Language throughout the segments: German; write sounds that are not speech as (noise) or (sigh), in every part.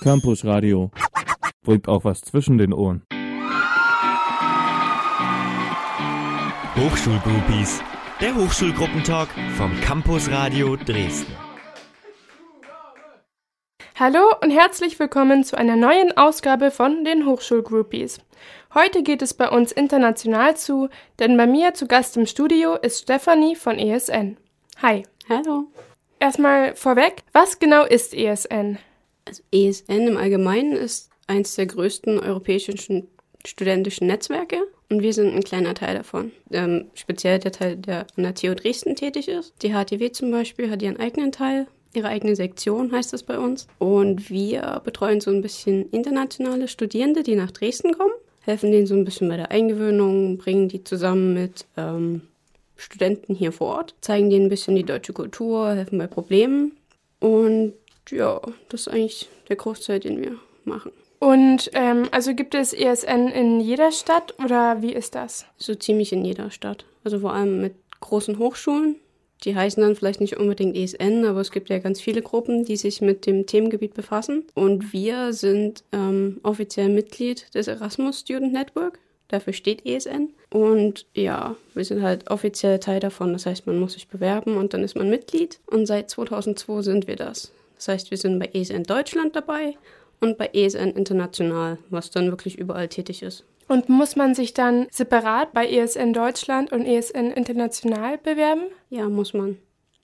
Campus Radio. Bringt auch was zwischen den Ohren. Hochschulgroupies. Der Hochschulgruppentag vom Campus Radio Dresden. Hallo und herzlich willkommen zu einer neuen Ausgabe von den Hochschulgroupies. Heute geht es bei uns international zu, denn bei mir zu Gast im Studio ist Stefanie von ESN. Hi. Hallo. Erstmal vorweg, was genau ist ESN? Also ESN im Allgemeinen ist eines der größten europäischen studentischen Netzwerke und wir sind ein kleiner Teil davon. Ähm, speziell der Teil, der an der TU Dresden tätig ist. Die HTW zum Beispiel hat ihren eigenen Teil, ihre eigene Sektion heißt das bei uns. Und wir betreuen so ein bisschen internationale Studierende, die nach Dresden kommen, helfen denen so ein bisschen bei der Eingewöhnung, bringen die zusammen mit ähm, Studenten hier vor Ort, zeigen denen ein bisschen die deutsche Kultur, helfen bei Problemen. Und ja, das ist eigentlich der Großteil, den wir machen. Und ähm, also gibt es ESN in jeder Stadt oder wie ist das? So ziemlich in jeder Stadt. Also vor allem mit großen Hochschulen. Die heißen dann vielleicht nicht unbedingt ESN, aber es gibt ja ganz viele Gruppen, die sich mit dem Themengebiet befassen. Und wir sind ähm, offiziell Mitglied des Erasmus Student Network. Dafür steht ESN. Und ja, wir sind halt offiziell Teil davon. Das heißt, man muss sich bewerben und dann ist man Mitglied. Und seit 2002 sind wir das. Das heißt, wir sind bei ESN Deutschland dabei und bei ESN International, was dann wirklich überall tätig ist. Und muss man sich dann separat bei ESN Deutschland und ESN International bewerben? Ja, muss man.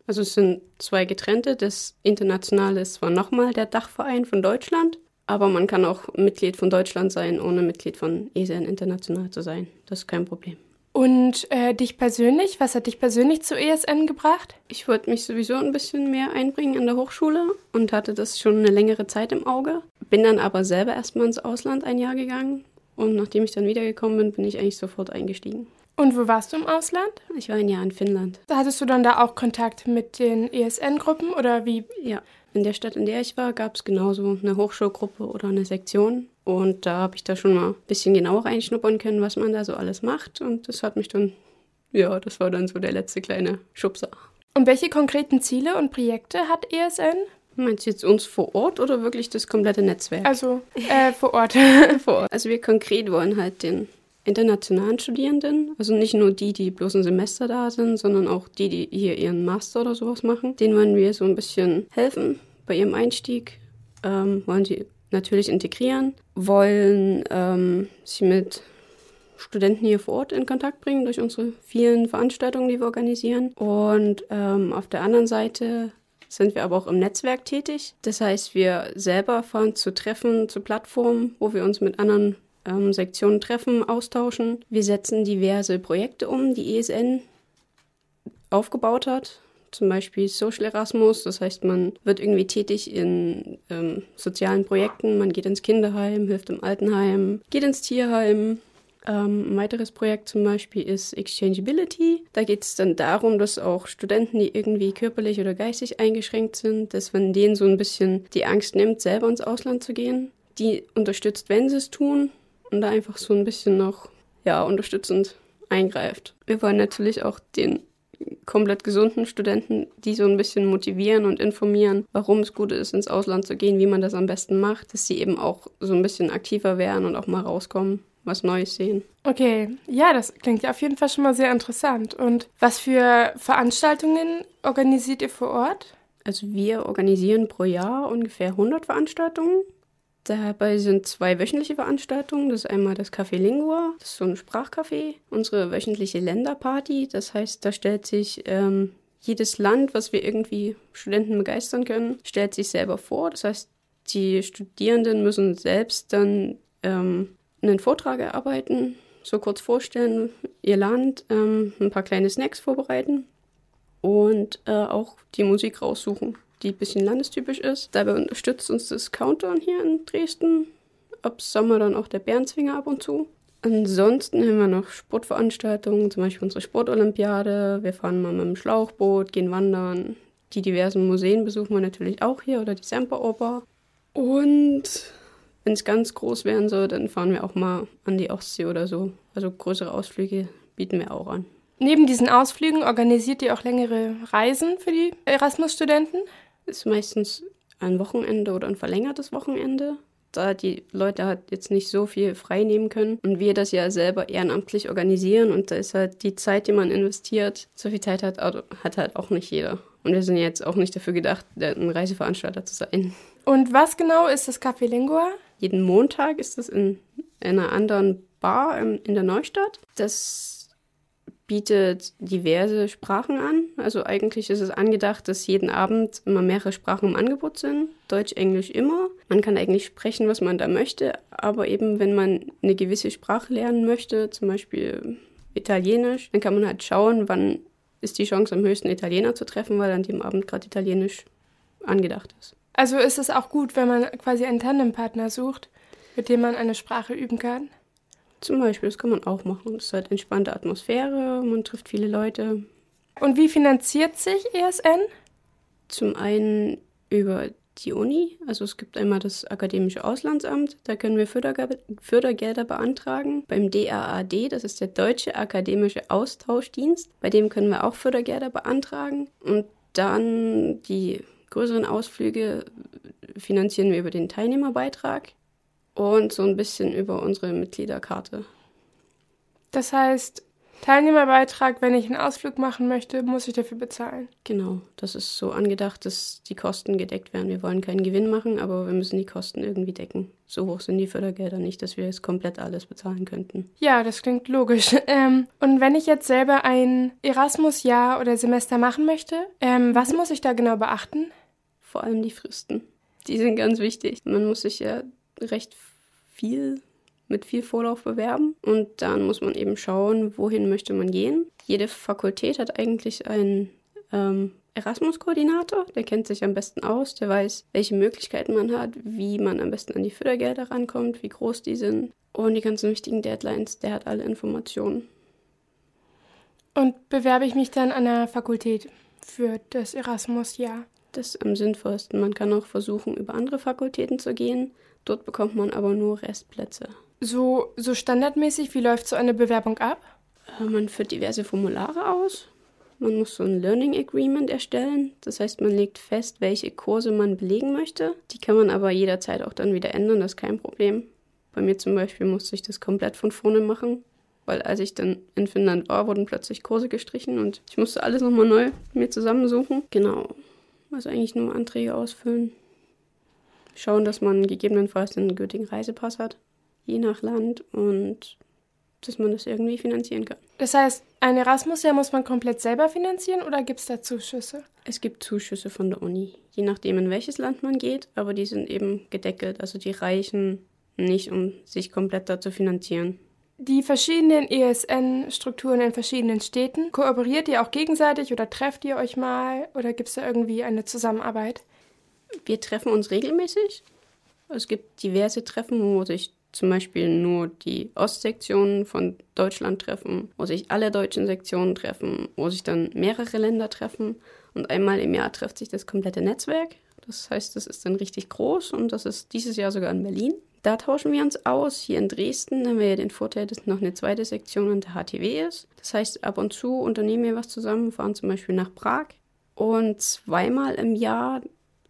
Also es sind zwei getrennte. Das Internationale ist zwar nochmal der Dachverein von Deutschland, aber man kann auch Mitglied von Deutschland sein, ohne Mitglied von ESN International zu sein. Das ist kein Problem. Und äh, dich persönlich, was hat dich persönlich zu ESN gebracht? Ich wollte mich sowieso ein bisschen mehr einbringen in der Hochschule und hatte das schon eine längere Zeit im Auge. Bin dann aber selber erstmal ins Ausland ein Jahr gegangen und nachdem ich dann wiedergekommen bin, bin ich eigentlich sofort eingestiegen. Und wo warst du im Ausland? Ich war ein Jahr in Finnland. Da hattest du dann da auch Kontakt mit den ESN-Gruppen oder wie? Ja, in der Stadt, in der ich war, gab es genauso eine Hochschulgruppe oder eine Sektion. Und da habe ich da schon mal ein bisschen genauer reinschnuppern können, was man da so alles macht. Und das hat mich dann, ja, das war dann so der letzte kleine Schubser. Und welche konkreten Ziele und Projekte hat ESN? Meinst du jetzt uns vor Ort oder wirklich das komplette Netzwerk? Also äh, vor Ort. (laughs) (laughs) vor Ort. Also wir konkret wollen halt den internationalen Studierenden, also nicht nur die, die bloß ein Semester da sind, sondern auch die, die hier ihren Master oder sowas machen. Denen wollen wir so ein bisschen helfen bei ihrem Einstieg, ähm, wollen sie natürlich integrieren, wollen ähm, sie mit Studenten hier vor Ort in Kontakt bringen durch unsere vielen Veranstaltungen, die wir organisieren. Und ähm, auf der anderen Seite sind wir aber auch im Netzwerk tätig. Das heißt, wir selber fahren zu Treffen, zu Plattformen, wo wir uns mit anderen ähm, Sektionen treffen, austauschen. Wir setzen diverse Projekte um, die ESN aufgebaut hat. Zum Beispiel Social Erasmus, das heißt, man wird irgendwie tätig in ähm, sozialen Projekten, man geht ins Kinderheim, hilft im Altenheim, geht ins Tierheim, ähm, ein weiteres Projekt zum Beispiel ist Exchangeability. Da geht es dann darum, dass auch Studenten, die irgendwie körperlich oder geistig eingeschränkt sind, dass man denen so ein bisschen die Angst nimmt, selber ins Ausland zu gehen. Die unterstützt, wenn sie es tun und da einfach so ein bisschen noch ja, unterstützend eingreift. Wir wollen natürlich auch den komplett gesunden Studenten, die so ein bisschen motivieren und informieren, warum es gut ist, ins Ausland zu gehen, wie man das am besten macht, dass sie eben auch so ein bisschen aktiver werden und auch mal rauskommen, was Neues sehen. Okay, ja, das klingt ja auf jeden Fall schon mal sehr interessant. Und was für Veranstaltungen organisiert ihr vor Ort? Also wir organisieren pro Jahr ungefähr 100 Veranstaltungen Dabei sind zwei wöchentliche Veranstaltungen. Das ist einmal das Café Lingua, das ist so ein Sprachcafé. Unsere wöchentliche Länderparty, das heißt, da stellt sich ähm, jedes Land, was wir irgendwie Studenten begeistern können, stellt sich selber vor. Das heißt, die Studierenden müssen selbst dann ähm, einen Vortrag erarbeiten, so kurz vorstellen, ihr Land, ähm, ein paar kleine Snacks vorbereiten und äh, auch die Musik raussuchen die ein bisschen landestypisch ist. Dabei unterstützt uns das Countdown hier in Dresden. Ab Sommer dann auch der Bärenzwinger ab und zu. Ansonsten haben wir noch Sportveranstaltungen, zum Beispiel unsere Sportolympiade. Wir fahren mal mit dem Schlauchboot, gehen wandern. Die diversen Museen besuchen wir natürlich auch hier oder die Semperoper. Und wenn es ganz groß werden soll, dann fahren wir auch mal an die Ostsee oder so. Also größere Ausflüge bieten wir auch an. Neben diesen Ausflügen organisiert ihr auch längere Reisen für die Erasmus-Studenten? Ist meistens ein Wochenende oder ein verlängertes Wochenende da die Leute halt jetzt nicht so viel frei nehmen können und wir das ja selber ehrenamtlich organisieren und da ist halt die Zeit, die man investiert, so viel Zeit hat, hat halt auch nicht jeder. Und wir sind jetzt auch nicht dafür gedacht, ein Reiseveranstalter zu sein. Und was genau ist das Café Lingua? Jeden Montag ist das in einer anderen Bar in der Neustadt. Das bietet diverse Sprachen an. Also eigentlich ist es angedacht, dass jeden Abend immer mehrere Sprachen im Angebot sind. Deutsch, Englisch immer. Man kann eigentlich sprechen, was man da möchte, aber eben wenn man eine gewisse Sprache lernen möchte, zum Beispiel Italienisch, dann kann man halt schauen, wann ist die Chance am höchsten Italiener zu treffen, weil an dem Abend gerade Italienisch angedacht ist. Also ist es auch gut, wenn man quasi einen Tandempartner sucht, mit dem man eine Sprache üben kann? Zum Beispiel, das kann man auch machen. Das ist halt entspannte Atmosphäre, man trifft viele Leute. Und wie finanziert sich ESN? Zum einen über die Uni. Also es gibt einmal das Akademische Auslandsamt, da können wir Förderge Fördergelder beantragen. Beim DAAD, das ist der Deutsche Akademische Austauschdienst, bei dem können wir auch Fördergelder beantragen. Und dann die größeren Ausflüge finanzieren wir über den Teilnehmerbeitrag und so ein bisschen über unsere Mitgliederkarte. Das heißt, Teilnehmerbeitrag, wenn ich einen Ausflug machen möchte, muss ich dafür bezahlen. Genau, das ist so angedacht, dass die Kosten gedeckt werden. Wir wollen keinen Gewinn machen, aber wir müssen die Kosten irgendwie decken. So hoch sind die Fördergelder nicht, dass wir es komplett alles bezahlen könnten. Ja, das klingt logisch. (laughs) Ähm, und wenn ich jetzt selber ein Erasmus-Jahr oder Semester machen möchte, ähm, was muss ich da genau beachten? Vor allem die Fristen. Die sind ganz wichtig. Man muss sich ja recht viel mit viel Vorlauf bewerben und dann muss man eben schauen, wohin möchte man gehen. Jede Fakultät hat eigentlich einen ähm, Erasmus-Koordinator, der kennt sich am besten aus, der weiß, welche Möglichkeiten man hat, wie man am besten an die Fördergelder rankommt, wie groß die sind und die ganzen wichtigen Deadlines, der hat alle Informationen. Und bewerbe ich mich dann an der Fakultät für das Erasmus-Jahr? Das ist am sinnvollsten. Man kann auch versuchen, über andere Fakultäten zu gehen. Dort bekommt man aber nur Restplätze. So, so standardmäßig, wie läuft so eine Bewerbung ab? Äh, man führt diverse Formulare aus. Man muss so ein Learning Agreement erstellen. Das heißt, man legt fest, welche Kurse man belegen möchte. Die kann man aber jederzeit auch dann wieder ändern, das ist kein Problem. Bei mir zum Beispiel musste ich das komplett von vorne machen, weil als ich dann in Finnland war, wurden plötzlich Kurse gestrichen und ich musste alles nochmal neu mir zusammensuchen. Genau. Also eigentlich nur Anträge ausfüllen schauen, dass man gegebenenfalls einen gültigen Reisepass hat, je nach Land und dass man das irgendwie finanzieren kann. Das heißt, ein Erasmus-Jahr muss man komplett selber finanzieren oder gibt es da Zuschüsse? Es gibt Zuschüsse von der Uni, je nachdem, in welches Land man geht, aber die sind eben gedeckelt. Also die reichen nicht, um sich komplett da zu finanzieren. Die verschiedenen ESN-Strukturen in verschiedenen Städten, kooperiert ihr auch gegenseitig oder trefft ihr euch mal oder gibt es da irgendwie eine Zusammenarbeit? Wir treffen uns regelmäßig. Es gibt diverse Treffen, wo sich zum Beispiel nur die Ostsektionen von Deutschland treffen, wo sich alle deutschen Sektionen treffen, wo sich dann mehrere Länder treffen. Und einmal im Jahr trifft sich das komplette Netzwerk. Das heißt, das ist dann richtig groß und das ist dieses Jahr sogar in Berlin. Da tauschen wir uns aus. Hier in Dresden haben wir ja den Vorteil, dass noch eine zweite Sektion in der HTW ist. Das heißt, ab und zu unternehmen wir was zusammen, fahren zum Beispiel nach Prag. Und zweimal im Jahr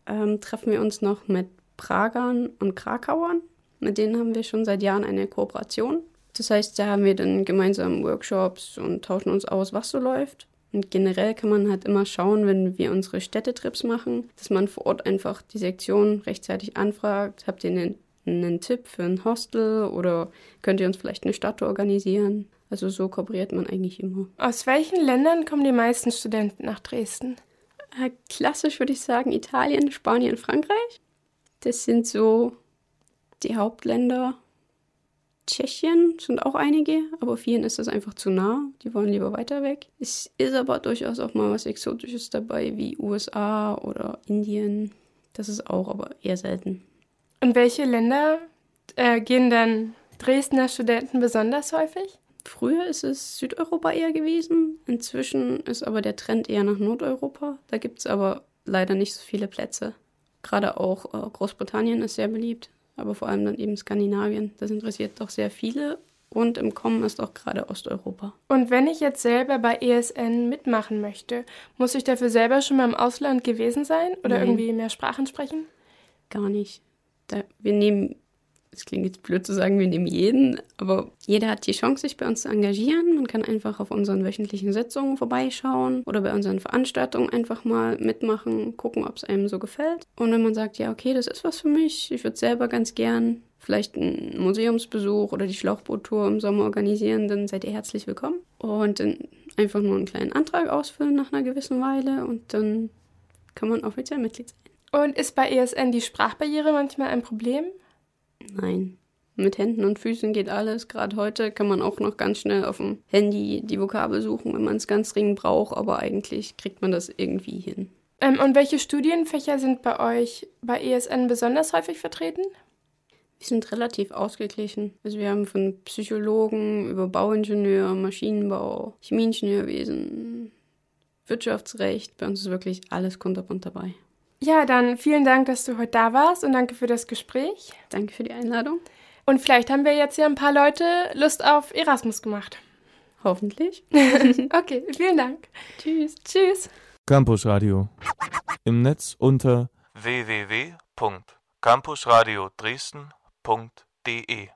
ähm, treffen wir uns noch mit Pragern und Krakauern. Mit denen haben wir schon seit Jahren eine Kooperation. Das heißt, da haben wir dann gemeinsam Workshops und tauschen uns aus, was so läuft. Und generell kann man halt immer schauen, wenn wir unsere Städtetrips machen, dass man vor Ort einfach die Sektion rechtzeitig anfragt. Habt ihr einen, einen Tipp für ein Hostel oder könnt ihr uns vielleicht eine Stadt organisieren? Also so kooperiert man eigentlich immer. Aus welchen Ländern kommen die meisten Studenten nach Dresden? Klassisch würde ich sagen Italien, Spanien, Frankreich. Das sind so die Hauptländer. Tschechien sind auch einige, aber vielen ist das einfach zu nah. Die wollen lieber weiter weg. Es ist aber durchaus auch mal was Exotisches dabei, wie USA oder Indien. Das ist auch aber eher selten. Und welche Länder äh, gehen dann Dresdner Studenten besonders häufig? Früher ist es Südeuropa eher gewesen. Inzwischen ist aber der Trend eher nach Nordeuropa. Da gibt es aber leider nicht so viele Plätze. Gerade auch äh, Großbritannien ist sehr beliebt, aber vor allem dann eben Skandinavien. Das interessiert doch sehr viele. Und im Kommen ist auch gerade Osteuropa. Und wenn ich jetzt selber bei ESN mitmachen möchte, muss ich dafür selber schon mal im Ausland gewesen sein oder Nein. irgendwie mehr Sprachen sprechen? gar nicht. Da, wir nehmen, es klingt jetzt blöd zu sagen, wir nehmen jeden, aber jeder hat die Chance, sich bei uns zu engagieren. Man kann einfach auf unseren wöchentlichen Sitzungen vorbeischauen oder bei unseren Veranstaltungen einfach mal mitmachen, gucken, ob es einem so gefällt. Und wenn man sagt, ja, okay, das ist was für mich, ich würde selber ganz gern vielleicht einen Museumsbesuch oder die Schlauchboottour im Sommer organisieren, dann seid ihr herzlich willkommen. Und dann einfach nur einen kleinen Antrag ausfüllen nach einer gewissen Weile und dann kann man offiziell Mitglied sein. Und ist bei ESN die Sprachbarriere manchmal ein Problem? Nein. Mit Händen und Füßen geht alles. Gerade heute kann man auch noch ganz schnell auf dem Handy die Vokabel suchen, wenn man es ganz dringend braucht, aber eigentlich kriegt man das irgendwie hin. Ähm, und welche Studienfächer sind bei euch bei ESN besonders häufig vertreten? Wir sind relativ ausgeglichen. Also wir haben von Psychologen über Bauingenieur, Maschinenbau, Chemieingenieurwesen, Wirtschaftsrecht. Bei uns ist wirklich alles kunterbunt dabei. Ja, dann vielen Dank, dass du heute da warst und danke für das Gespräch. Danke für die Einladung. Und vielleicht haben wir jetzt ja ein paar Leute Lust auf Erasmus gemacht. Hoffentlich. (laughs) okay, vielen Dank. Tschüss. Tschüss. Campus Radio. Im Netz unter www.campusradio Dresden.de